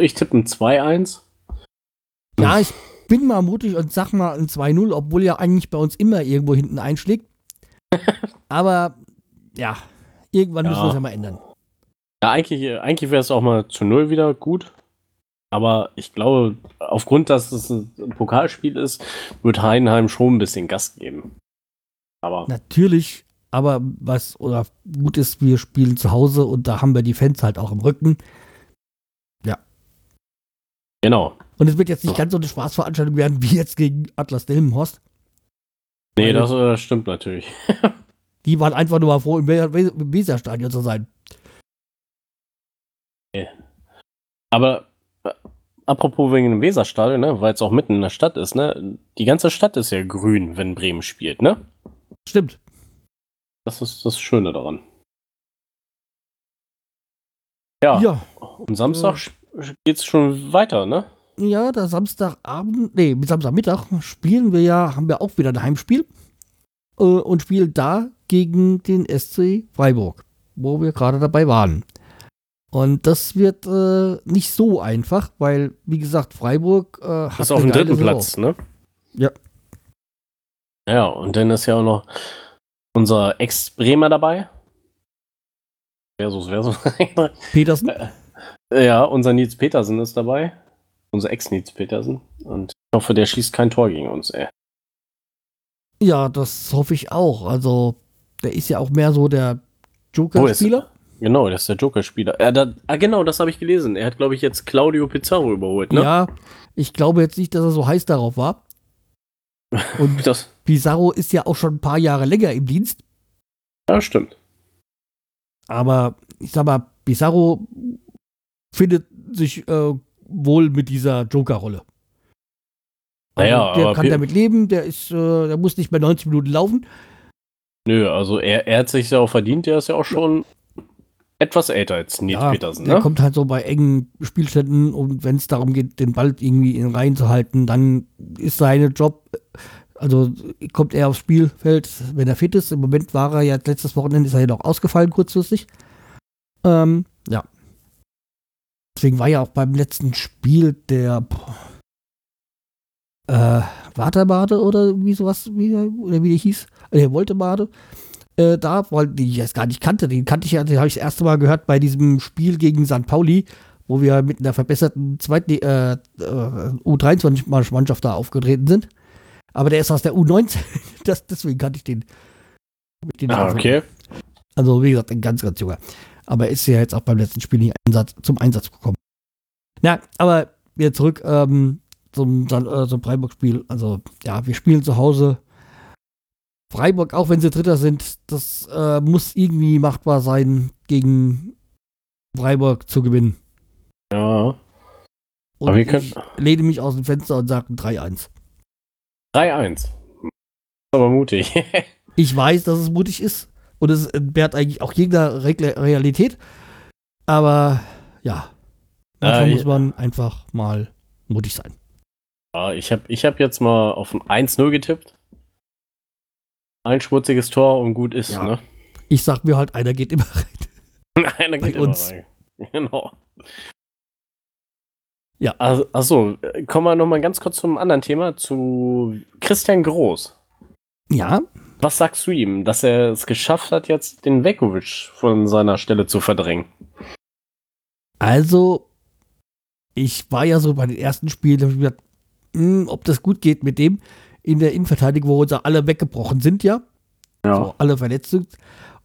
Ich tippe ein 2-1. Ja, ich bin mal mutig und sag mal ein 2-0, obwohl ja eigentlich bei uns immer irgendwo hinten einschlägt. Aber ja, irgendwann ja. müssen wir es ja mal ändern. Ja, eigentlich, eigentlich wäre es auch mal zu Null wieder gut. Aber ich glaube, aufgrund, dass es ein Pokalspiel ist, wird Heidenheim schon ein bisschen Gas geben. Aber Natürlich, aber was oder gut ist, wir spielen zu Hause und da haben wir die Fans halt auch im Rücken. Genau. Und es wird jetzt nicht ganz so eine Spaßveranstaltung werden wie jetzt gegen Atlas Delmenhorst. Nee, das, das, äh, stimmt natürlich. die waren einfach nur mal froh, im Weserstadion zu sein. Okay. Aber äh, apropos wegen dem Weserstadion, ne, weil es auch mitten in der Stadt ist, ne? Die ganze Stadt ist ja grün, wenn Bremen spielt, ne? Stimmt. Das ist das Schöne daran. Ja. ja. Und Samstag äh, geht's schon weiter, ne? Ja, der Samstagabend, nee, Samstagmittag spielen wir ja, haben wir auch wieder ein Heimspiel äh, und spielen da gegen den SC Freiburg, wo wir gerade dabei waren. Und das wird äh, nicht so einfach, weil, wie gesagt, Freiburg äh, hat. Das ist auf dem dritten. Platz, ne? Ja. Ja, und dann ist ja auch noch unser Ex-Bremer dabei. Versus, versus. Petersen. ja, unser Nils Petersen ist dabei. Unser Ex-Nils Petersen. Und ich hoffe, der schießt kein Tor gegen uns, ey. Ja, das hoffe ich auch. Also, der ist ja auch mehr so der Joker-Spieler. Genau, das ist der Joker-Spieler. Ja, da, ah, genau, das habe ich gelesen. Er hat, glaube ich, jetzt Claudio Pizarro überholt, ne? Ja, ich glaube jetzt nicht, dass er so heiß darauf war. Und Das, Pizarro ist ja auch schon ein paar Jahre länger im Dienst. ja, stimmt. Aber ich sag mal, Pizarro findet sich äh, wohl mit dieser Joker-Rolle. Naja, der kann damit leben, der ist, äh, der muss nicht mehr 90 Minuten laufen. Nö, also er, er hat sich ja auch verdient. Der ist ja auch schon etwas älter als Nils Ja, Petersen, der ne? kommt halt so bei engen Spielständen und wenn es darum geht, den Ball irgendwie in Reihen zu halten, dann ist seine Job, also kommt er aufs Spielfeld, wenn er fit ist. Im Moment war er ja letztes Wochenende ist er ja noch ausgefallen kurzfristig. Ähm, ja. Deswegen war ja auch beim letzten Spiel der boah, äh, Waterbade oder wie sowas, wie, oder wie der hieß, äh, der Woltebade äh, da, weil die ich jetzt gar nicht kannte. Den kannte ich ja, den habe ich das erste Mal gehört bei diesem Spiel gegen St. Pauli, wo wir mit einer verbesserten zweiten äh, äh, U23-Mannschaft da aufgetreten sind. Aber der ist aus der U19, das, deswegen kannte ich den. Den Ah, okay. Also, wie gesagt, ein ganz, ganz junger. Aber er ist ja jetzt auch beim letzten Spiel nicht Einsatz, zum Einsatz gekommen. Na, aber wieder zurück ähm, zum, San- äh, zum Freiburg-Spiel. Also, ja, wir spielen zu Hause. Freiburg, auch wenn sie Dritter sind, das äh, muss irgendwie machbar sein, gegen Freiburg zu gewinnen. Ja. Und Aber wir ich können- lehne mich aus dem Fenster und sage ein 3-1. 3-1. Aber mutig. Ich weiß, dass es mutig ist und es entbehrt eigentlich auch jeder Re Realität. Aber ja, manchmal Äh, muss man einfach mal mutig sein. Ja, ich habe ich hab jetzt mal auf ein 1-0 getippt. Ein schmutziges Tor und gut ist, Ja. ne? Ich sag mir halt, einer geht immer rein. Einer Bei geht immer uns. rein. Genau. Ja. Also, achso, äh, kommen wir nochmal ganz kurz zum anderen Thema, zu Christian Groß. Ja, Was sagst du ihm, dass er es geschafft hat, jetzt den Vekovic von seiner Stelle zu verdrängen? also ich war ja so bei den ersten Spielen, da hab ich mir gedacht, hm, ob das gut geht mit dem in der Innenverteidigung, wo uns ja alle weggebrochen sind, ja. so alle verletzt sind.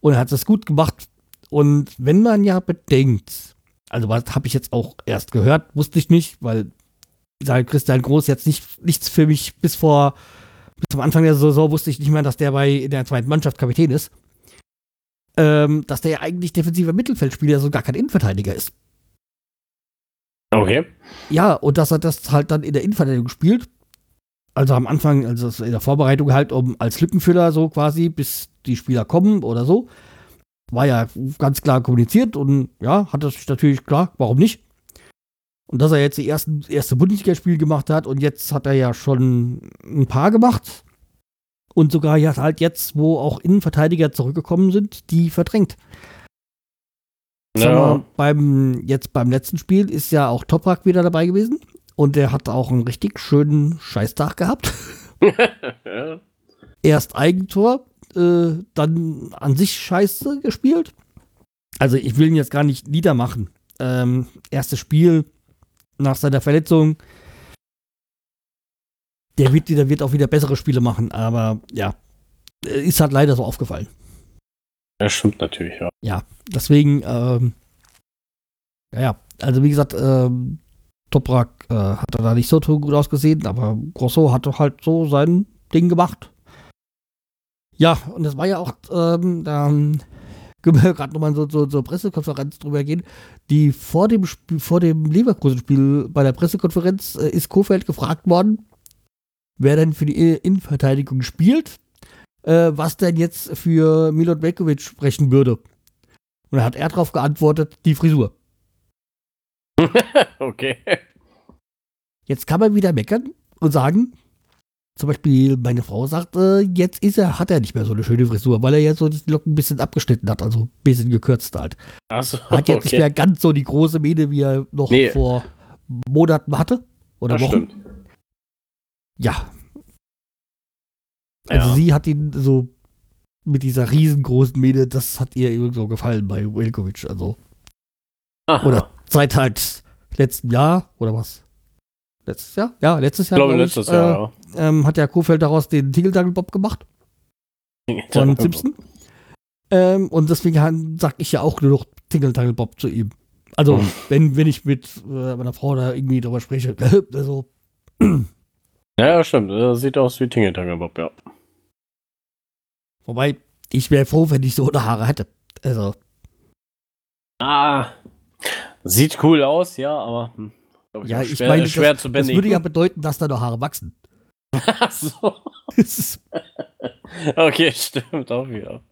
Und er hat das gut gemacht. Und wenn man ja bedenkt, also was habe ich jetzt auch erst gehört, wusste ich nicht, weil seit Christian Groß jetzt nicht, nichts für mich bis vor, bis zum Anfang der Saison wusste ich nicht mehr, dass der bei in der zweiten Mannschaft Kapitän ist. Ähm, dass der ja eigentlich defensiver Mittelfeldspieler, so gar kein Innenverteidiger ist. Okay. Ja, und dass er das halt dann in der Innenverteidigung spielt. Also am Anfang, also in der Vorbereitung halt, um als Lückenfüller so quasi, bis die Spieler kommen oder so. War ja ganz klar kommuniziert und ja, hat das natürlich klar, warum nicht? Und dass er jetzt die ersten, erste Bundesligaspiel gemacht hat und jetzt hat er ja schon ein paar gemacht. Und sogar ja halt jetzt, wo auch Innenverteidiger zurückgekommen sind, die verdrängt. Mal, beim, jetzt beim letzten Spiel ist ja auch Toprak wieder dabei gewesen. Und der hat auch einen richtig schönen Scheißtag gehabt. ja. Erst Eigentor, äh, dann an sich Scheiße gespielt. Also ich will ihn jetzt gar nicht niedermachen. Ähm, erstes Spiel nach seiner Verletzung. Der wird, der wird auch wieder bessere Spiele machen, aber ja, äh, ist halt leider so aufgefallen. Das stimmt natürlich, ja. ja, deswegen, ähm, ja, also wie gesagt, ähm, Toprak äh, hat da nicht so gut ausgesehen, aber Grosso hat doch halt so sein Ding gemacht. Ja, und das war ja auch, ähm, da können wir gerade nochmal so, so zur Pressekonferenz drüber gehen. Die vor dem Spiel, vor dem Leverkusen-Spiel bei der Pressekonferenz äh, ist Kofeld gefragt worden, wer denn für die Innenverteidigung spielt, äh, was denn jetzt für Milot Velkovic sprechen würde. Und da hat er darauf geantwortet, die Frisur. okay. Jetzt kann man wieder meckern und sagen, zum Beispiel meine Frau sagt, äh, jetzt ist er, hat er nicht mehr so eine schöne Frisur, weil er jetzt so die Locken ein bisschen abgeschnitten hat, also ein bisschen gekürzt halt. Achso, Hat jetzt nicht mehr ganz so die große Mähne, wie er noch Nee. vor Monaten hatte. Oder Das Wochen. stimmt. Ja. Also Ja. sie hat ihn so mit dieser riesengroßen Mähne, das hat ihr irgendwie so gefallen bei Velkovic. Also Aha. Oder seit halt letztem Jahr oder was? Letztes Jahr? Ja, letztes ich Jahr. glaube, glaub letztes äh, Jahr, Ähm, hat der Kofeld daraus den Tingle Bob gemacht ja. von Simpson. Ähm, und deswegen sag ich ja auch nur noch Tingle Bob zu ihm. Also, Mhm. wenn, wenn ich mit äh, meiner Frau da irgendwie drüber spreche, also, Ja, ja, stimmt. Das sieht aus wie Tingle Bob, ja. Wobei, ich wäre froh, wenn ich so eine Haare hätte. Also, Ah. Sieht cool aus, ja, aber hm, glaub ja, ich schwer, meine, schwer das, zu das würde ja bedeuten, dass da noch Haare wachsen. Ach so. Okay, stimmt auch wieder.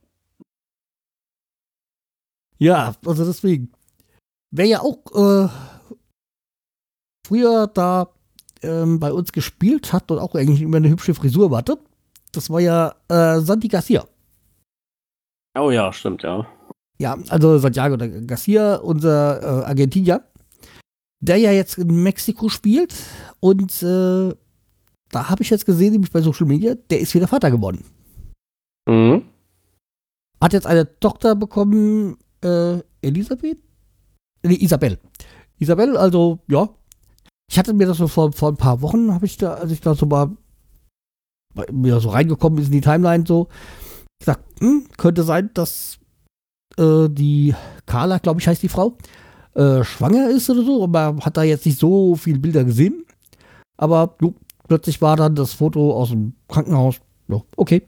Ja, also deswegen. Wer ja auch äh, früher da ähm, bei uns gespielt hat und auch eigentlich immer eine hübsche Frisur hatte, das war ja äh, Santi Garcia. Oh ja, stimmt, ja. Ja, also Santiago Garcia, unser äh, Argentinier, der ja jetzt in Mexiko spielt und äh, da habe ich jetzt gesehen, nämlich bei Social Media, der ist wieder Vater geworden. Mhm. Hat jetzt eine Tochter bekommen, äh, Elisabeth? Nee, Isabel. Isabel, also, ja. Ich hatte mir das so vor, vor ein paar Wochen, habe ich da, als ich da so mal mir so reingekommen ist in die Timeline, so gesagt, hm, könnte sein, dass äh, die Carla, glaube ich, heißt die Frau, äh, schwanger ist oder so, aber man hat da jetzt nicht so viele Bilder gesehen. Aber jo, plötzlich war dann das Foto aus dem Krankenhaus. Ja, okay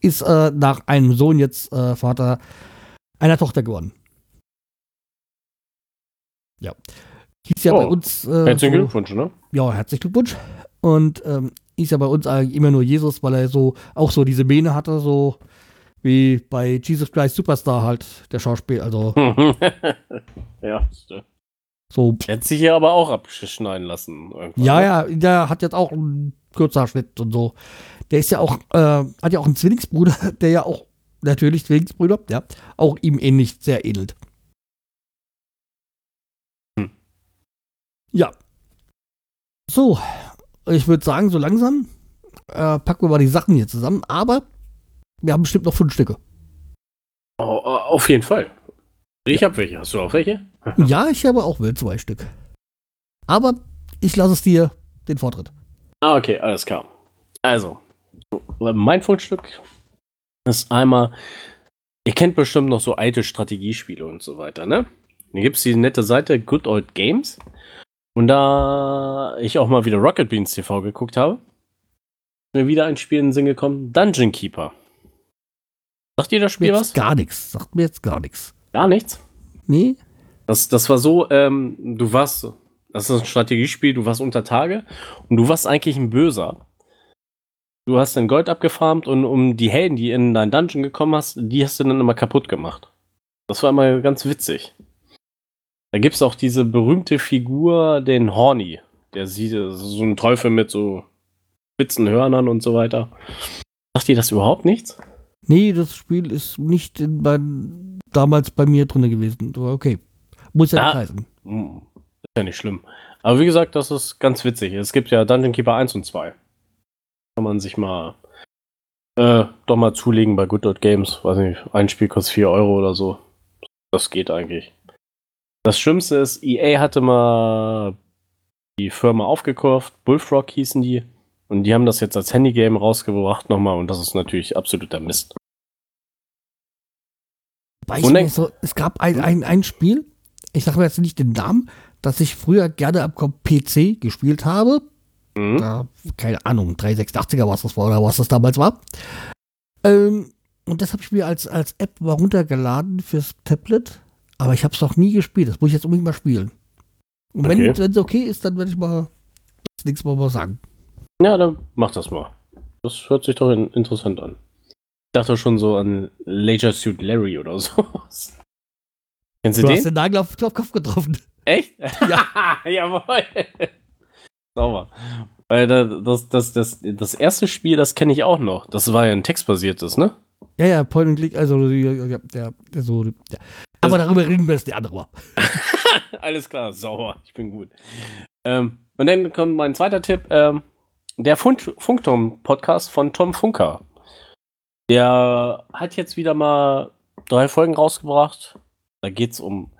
ist äh, nach einem Sohn jetzt äh, Vater einer Tochter geworden. Ja. Hieß ja Oh, bei uns. Äh, Herzlichen so, Glückwunsch, ne? ja, herzlichen Glückwunsch. Und ähm, hieß ja bei uns eigentlich immer nur Jesus, weil er so auch so diese Mähne hatte, so wie bei Jesus Christ Superstar halt, der Schauspiel. Also ja, stimmt. so. Hat sich hier aber auch abschneiden lassen. Ja, ne? ja, der hat jetzt auch einen kürzer Schnitt und so. Der ist ja auch, äh, hat ja auch einen Zwillingsbruder, der ja auch, natürlich Zwillingsbrüder, ja, auch ihm ähnlich sehr ähnelt. Hm. Ja. So, ich würde sagen, so langsam äh, packen wir mal die Sachen hier zusammen, aber wir haben bestimmt noch fünf Stücke. Oh, oh, auf jeden Fall. Ich hab welche. Hast du auch welche? ja, ich habe auch zwei Stück. Aber ich lasse es dir den Vortritt. Ah, okay, alles klar. Also, mein Fundstück ist einmal, ihr kennt bestimmt noch so alte Strategiespiele und so weiter, ne? Hier gibt es die nette Seite Good Old Games. Und da ich auch mal wieder Rocket Beans TV geguckt habe, ist mir wieder ein Spiel in den Sinn gekommen, Dungeon Keeper. Sagt ihr das Spiel Mir was? jetzt gar nichts. Sagt mir jetzt gar nichts. Gar nichts. Nee? Das, das war so, ähm, du warst, das ist ein Strategiespiel, du warst unter Tage und du warst eigentlich ein Böser. Du hast dein Gold abgefarmt und um die Helden, die in dein Dungeon gekommen hast, die hast du dann immer kaputt gemacht. Das war immer ganz witzig. Da gibt es auch diese berühmte Figur, den Horny. Der sieht so ein Teufel mit so spitzen Hörnern und so weiter. Sagt dir das überhaupt nichts? Nee, das Spiel ist nicht in mein, damals bei mir drin gewesen. Okay. Muss ja Ah. nicht heißen. Hm, Ist ja nicht schlimm. Aber wie gesagt, das ist ganz witzig. Es gibt ja Dungeon Keeper 1 und 2. Kann man sich mal äh, doch mal zulegen bei Good Dot Games. Weiß nicht, ein Spiel kostet 4 Euro oder so. Das geht eigentlich. Das Schlimmste ist, EA hatte mal die Firma aufgekauft, Bullfrog hießen die. Und die haben das jetzt als Handygame rausgebracht nochmal und das ist natürlich absoluter Mist. Dann- so, es gab ein, ein, ein Spiel, ich sage mir jetzt nicht den Namen, das ich früher gerne am PC gespielt habe. Mhm. Da, keine Ahnung, 386er was das war oder was das damals war. Ähm, und das habe ich mir als, als App mal runtergeladen fürs Tablet. Aber ich habe es noch nie gespielt. Das muss ich jetzt unbedingt mal spielen. Und wenn Okay. es okay ist, dann werde ich mal das nächste Mal mal sagen. Ja, dann mach das mal. Das hört sich doch in, interessant an. Ich dachte schon so an Leisure Suit Larry oder sowas. Kennst du, Du den? hast den Nagel auf den Kopf getroffen. Echt? Ja. Jawohl. Sauber. Weil das, das, das, das erste Spiel, das kenne ich auch noch. Das war ja ein textbasiertes, ne? Ja, ja, Point and Click, also ja, der, der so. Ja. Aber darüber reden wir jetzt die andere Mal. Alles klar, sauer, ich bin gut. Ähm, und dann kommt mein zweiter Tipp, ähm, der Funk Funkturm-Podcast von Tom Funker. Der hat jetzt wieder mal drei Folgen rausgebracht. Da geht es um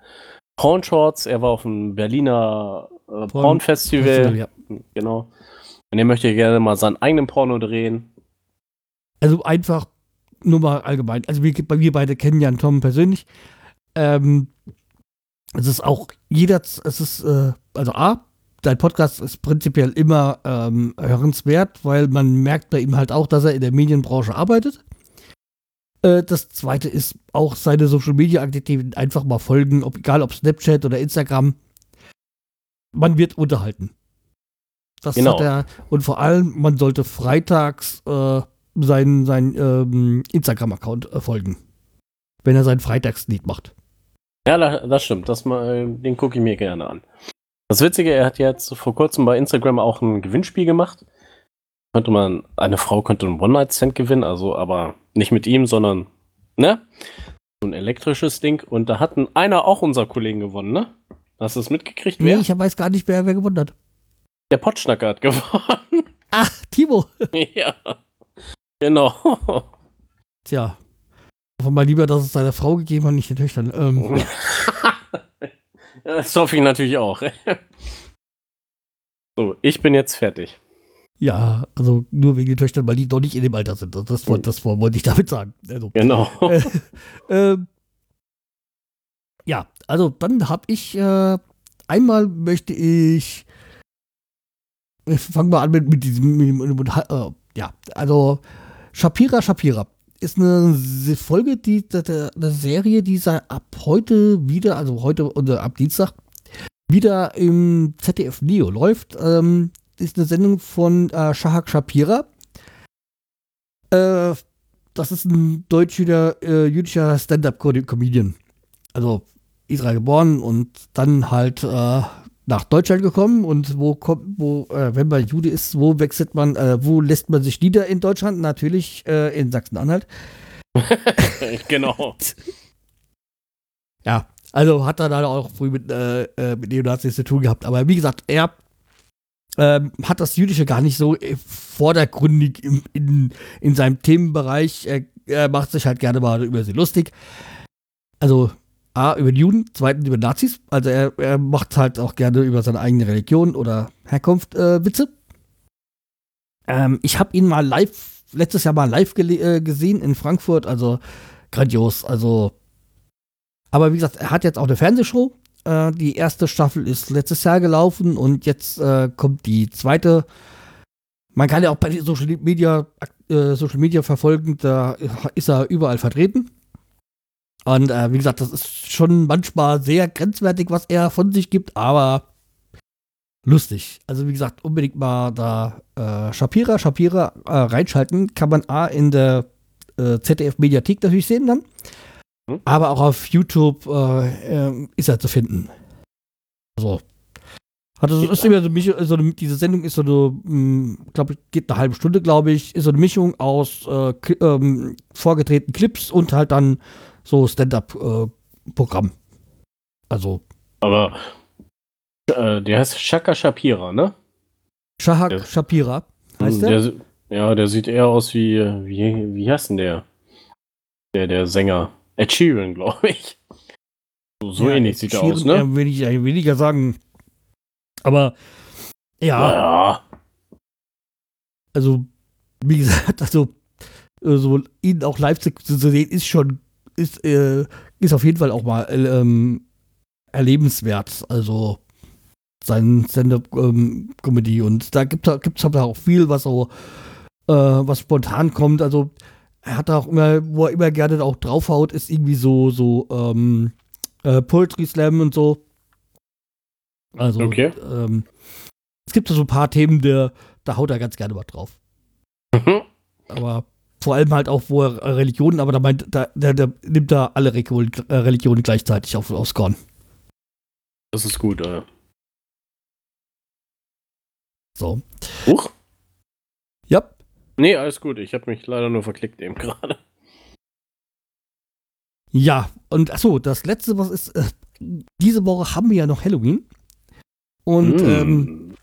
Porn-Shorts. Er war auf dem Berliner äh, Porn-Festival. Ja. Genau. Und er möchte gerne mal seinen eigenen Porno drehen. Also einfach nur mal allgemein. Also wir, wir beide kennen ja Tom persönlich. Ähm, es ist auch jeder, es ist, äh, also A, dein Podcast ist prinzipiell immer ähm, hörenswert, weil man merkt bei ihm halt auch, dass er in der Medienbranche arbeitet. Äh, das zweite ist auch seine Social Media Aktivitäten einfach mal folgen, ob, egal ob Snapchat oder Instagram. Man wird unterhalten. Das genau. hat er. Und vor allem, man sollte freitags äh, seinen, seinen ähm, Instagram-Account äh, folgen. Wenn er sein Freitagslied macht. Ja, das stimmt. Das mal, den gucke ich mir gerne an. Das Witzige, er hat jetzt vor kurzem bei Instagram auch ein Gewinnspiel gemacht. Könnte man, eine Frau könnte einen One-Night-Stand gewinnen, also aber nicht mit ihm, sondern, ne? So ein elektrisches Ding. Und da hatten einer auch unser Kollegen gewonnen, ne? Hast du es mitgekriegt? Wer? Nee, ich weiß gar nicht, wer, wer gewonnen hat. Der Potschnacker hat gewonnen. Ach, Timo. ja. Genau. Tja. Hoffen mal lieber, dass es seiner Frau gegeben hat, nicht den Töchtern. Ähm. das hoffe ich natürlich auch. so, ich bin jetzt fertig. Ja, also nur wegen den Töchtern, weil die noch nicht in dem Alter sind. Das, das, das wollte ich damit sagen. Also, genau. Äh, äh, ja, also dann habe ich äh, einmal möchte ich fangen wir an mit, mit diesem mit, mit, mit, äh, ja, also Shapira Shapira ist eine Folge, die eine Serie, die ab heute wieder, also heute oder ab Dienstag wieder im ZDF Neo läuft. Ähm, ist eine Sendung von äh, Shahak Shapira. Äh, das ist ein deutscher äh, jüdischer Stand-up-Comedian. Also Israel geboren und dann halt äh, nach Deutschland gekommen und wo kommt, wo, äh, wenn man Jude ist, wo wechselt man, äh, wo lässt man sich nieder in Deutschland? Natürlich äh, in Sachsen-Anhalt. genau. Ja, also hat er da auch früh mit, äh, äh, mit Neonazis zu tun gehabt. Aber wie gesagt, er ähm, hat das Jüdische gar nicht so äh, vordergründig in, in, in seinem Themenbereich. Er, er macht sich halt gerne mal über sie lustig. Also A, über Juden, zweitens über Nazis. Also er, er macht halt auch gerne über seine eigene Religion oder Herkunft äh, Witze. Ähm, ich habe ihn mal live, letztes Jahr mal live äh, gesehen in Frankfurt, also grandios. Also, aber wie gesagt, er hat jetzt auch eine Fernsehshow. Äh, die erste Staffel ist letztes Jahr gelaufen und jetzt äh, kommt die zweite. Man kann ja auch bei Social Media, äh, Social Media verfolgen, da ist er überall vertreten. Und äh, wie gesagt, das ist schon manchmal sehr grenzwertig, was er von sich gibt, aber lustig. Also wie gesagt, unbedingt mal da äh, Shapira, Shapira äh, reinschalten. Kann man A in der äh, ZDF-Mediathek natürlich sehen dann. Hm? Aber auch auf YouTube äh, äh, ist er zu finden. Also. Also ist immer so, so eine, diese Sendung ist so eine, hm, glaube ich, geht eine halbe Stunde, glaube ich, ist so eine Mischung aus äh, ähm, vorgetretenen Clips und halt dann so Stand-up-Programm. also. Aber äh, der heißt Shaka Shapira, ne? Shahak der, Shapira heißt der? der? Ja, der sieht eher aus wie, wie, wie heißt denn der? Der, der Sänger. Ed Sheeran, glaube ich. So, so ja, ähnlich sieht er aus, ne? Will ich weniger sagen. Aber, ja. ja. Also, wie gesagt, also, so ihn auch live zu, zu sehen, ist schon ist, äh, ist auf jeden Fall auch mal ähm, erlebenswert. Also sein Stand-up-Comedy. Ähm, und da gibt es halt auch viel, was so, äh, was spontan kommt. Also er hat auch immer, wo er immer gerne auch draufhaut, ist irgendwie so, so ähm, äh, Poetry Slam und so. Also okay. ähm, es gibt so ein paar Themen, der, da haut er ganz gerne mal drauf. Mhm. Aber vor allem halt auch, wo er Religionen, aber da meint, da, der, der nimmt da alle äh, Religionen gleichzeitig auf, aufs Korn. Das ist gut, äh. So. Huch. Ja. Nee, alles gut. Ich habe mich leider nur verklickt eben gerade. Ja, und achso, das letzte, was ist, äh, diese Woche haben wir ja noch Halloween. Und Mm. ähm,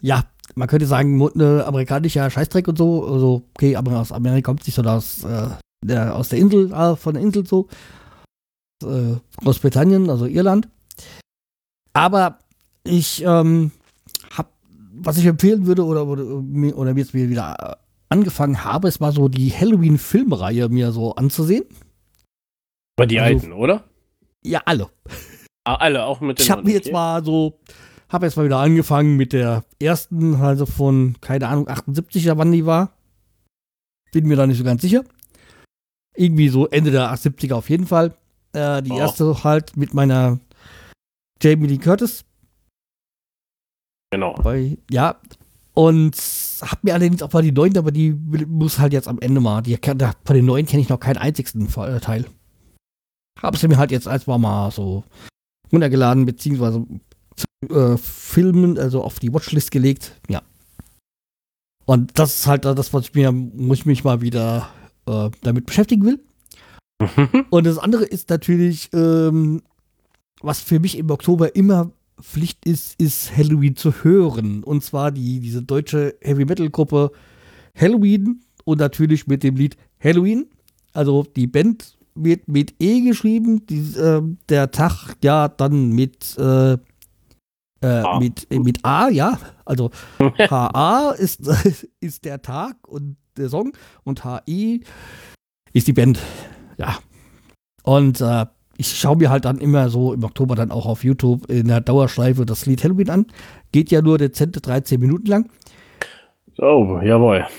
ja, man könnte sagen, ne, amerikanischer Scheißdreck und so. Also, okay, aber aus Amerika kommt sich so aus, äh, der, aus der Insel, äh, von der Insel so. Äh, Großbritannien, also Irland. Aber ich ähm, hab, was ich empfehlen würde oder, oder, mir- oder jetzt mir wieder äh, angefangen habe, es war so die Halloween-Filmreihe mir so anzusehen. Aber die Also- alten, oder? Ja, alle. Ah, alle, auch mit den Ich habe mir neuen, jetzt okay. mal so, habe jetzt mal wieder angefangen mit der ersten, also von, keine Ahnung, 78er, wann die war. Bin mir da nicht so ganz sicher. Irgendwie so Ende der 70er auf jeden Fall. Äh, die Oh. erste halt mit meiner Jamie Lee Curtis. Genau. Bei, ja. Und hab mir allerdings auch mal die neuen, aber die muss halt jetzt am Ende mal. Die, da- von den neuen kenne ich noch keinen einzigsten Fa- äh, Teil. Hab sie mir halt jetzt erstmal mal so runtergeladen, beziehungsweise äh, Filmen, also auf die Watchlist gelegt. Ja. Und das ist halt das, was ich mir, wo ich mich mal wieder äh, damit beschäftigen will. Und das andere ist natürlich, ähm, was für mich im Oktober immer Pflicht ist, ist Halloween zu hören. Und zwar die, diese deutsche Heavy Metal Gruppe Halloween und natürlich mit dem Lied Halloween. Also die Band wird mit E geschrieben, die, ähm, der Tag ja dann mit, äh, äh, A. mit, äh, mit A, ja. Also HA ist, ist der Tag und der Song und HI ist die Band. Ja. Und äh, ich schaue mir halt dann immer so im Oktober dann auch auf YouTube in der Dauerschleife das Lied Halloween an. Geht ja nur dezente 13 Minuten lang. Oh, jawohl.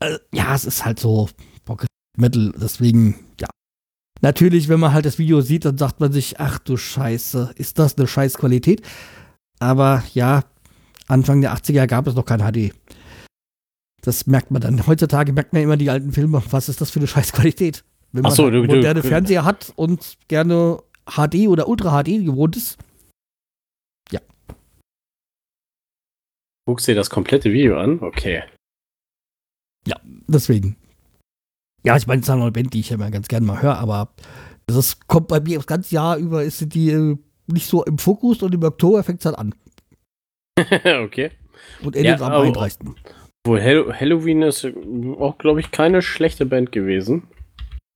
Äh, ja, es ist halt so Pocket Metal, deswegen, ja. Natürlich, wenn man halt das Video sieht, dann sagt man sich, ach du Scheiße, ist das eine scheiß Qualität? Aber ja, Anfang der 80er gab es noch kein HD. Das merkt man dann. Heutzutage merkt man immer die alten Filme, was ist das für eine scheiß Qualität? Wenn man so, du- du- moderne du- Fernseher hat und gerne HD oder Ultra HD gewohnt ist. Guckst dir das komplette Video an? Okay. Deswegen. Ja, ich meine, es ist eine Band, die ich ja immer ganz gerne mal höre, aber das kommt bei mir das ganze Jahr über, ist die äh, nicht so im Fokus und im Oktober fängt es halt an. okay. Und endet Ja, am aber- 31. Wohl Hall Halloween ist auch, glaube ich, keine schlechte Band gewesen.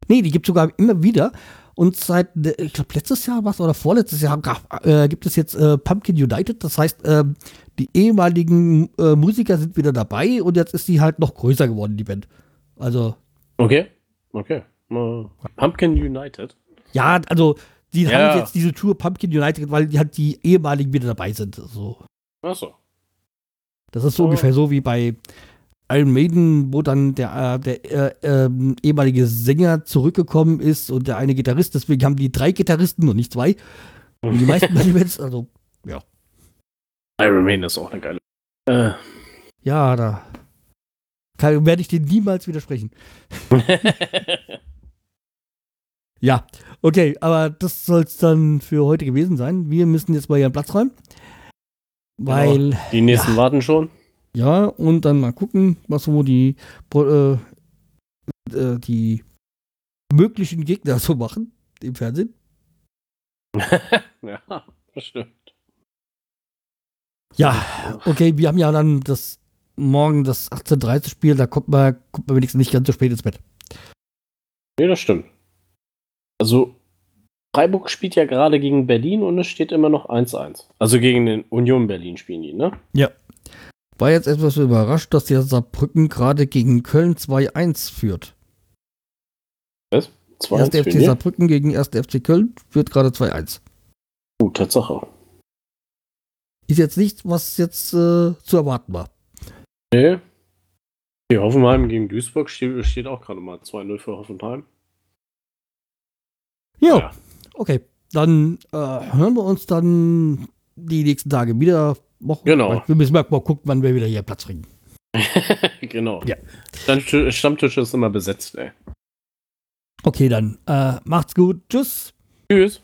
Nee, die gibt es sogar immer wieder. Und seit, äh, ich glaube, letztes Jahr was oder vorletztes Jahr gab, äh, gibt es jetzt äh, Pumpkin United. Das heißt, ähm, die ehemaligen äh, Musiker sind wieder dabei und jetzt ist die halt noch größer geworden, die Band. Also, Okay. Okay. Mal- Pumpkin United. ja, also, die Ja. haben jetzt diese Tour Pumpkin United, weil die halt die ehemaligen wieder dabei sind. So. Achso. Das ist so Oh. ungefähr so wie bei Iron Maiden, wo dann der, äh, der äh, ähm, ehemalige Sänger zurückgekommen ist und der eine Gitarrist. Deswegen haben die drei Gitarristen und nicht zwei. Wie die meisten Metal-Bands. Also, Iron Maiden ist auch eine geile. Äh. ja, da kann, werde ich dir niemals widersprechen. Ja, okay, aber das soll es dann für heute gewesen sein. Wir müssen jetzt mal ihren Platz räumen. Weil, Die nächsten warten schon. ja, und dann mal gucken, was so die, äh, äh, die möglichen Gegner so machen im Fernsehen. ja, das stimmt. Ja, okay, wir haben ja dann das morgen das 18.30 Spiel, da kommt man, kommt man wenigstens nicht ganz so spät ins Bett. Nee, das stimmt. Also, Freiburg spielt ja gerade gegen Berlin und es steht immer noch 1-1. Also gegen den Union Berlin spielen die, ne? War jetzt etwas überrascht, dass der Saarbrücken gerade gegen Köln 2-1 führt. Was? 2-1 Erste FC? Saarbrücken gegen 1. FC Köln führt gerade 2-1. Oh, Tatsache. Ist jetzt nichts, was jetzt äh, zu erwarten war. Nee. Die Hoffenheim gegen Duisburg steht, steht auch gerade mal 2-0 für Hoffenheim. Ja, Ja. okay. Dann äh, hören wir uns dann die nächsten Tage wieder. Wochen. Genau. Wir müssen mal gucken, wann wir wieder hier Platz kriegen. genau. Ja. Stammtisch, Stammtisch ist immer besetzt, ey. Okay, dann äh, macht's gut. Tschüss. Tschüss.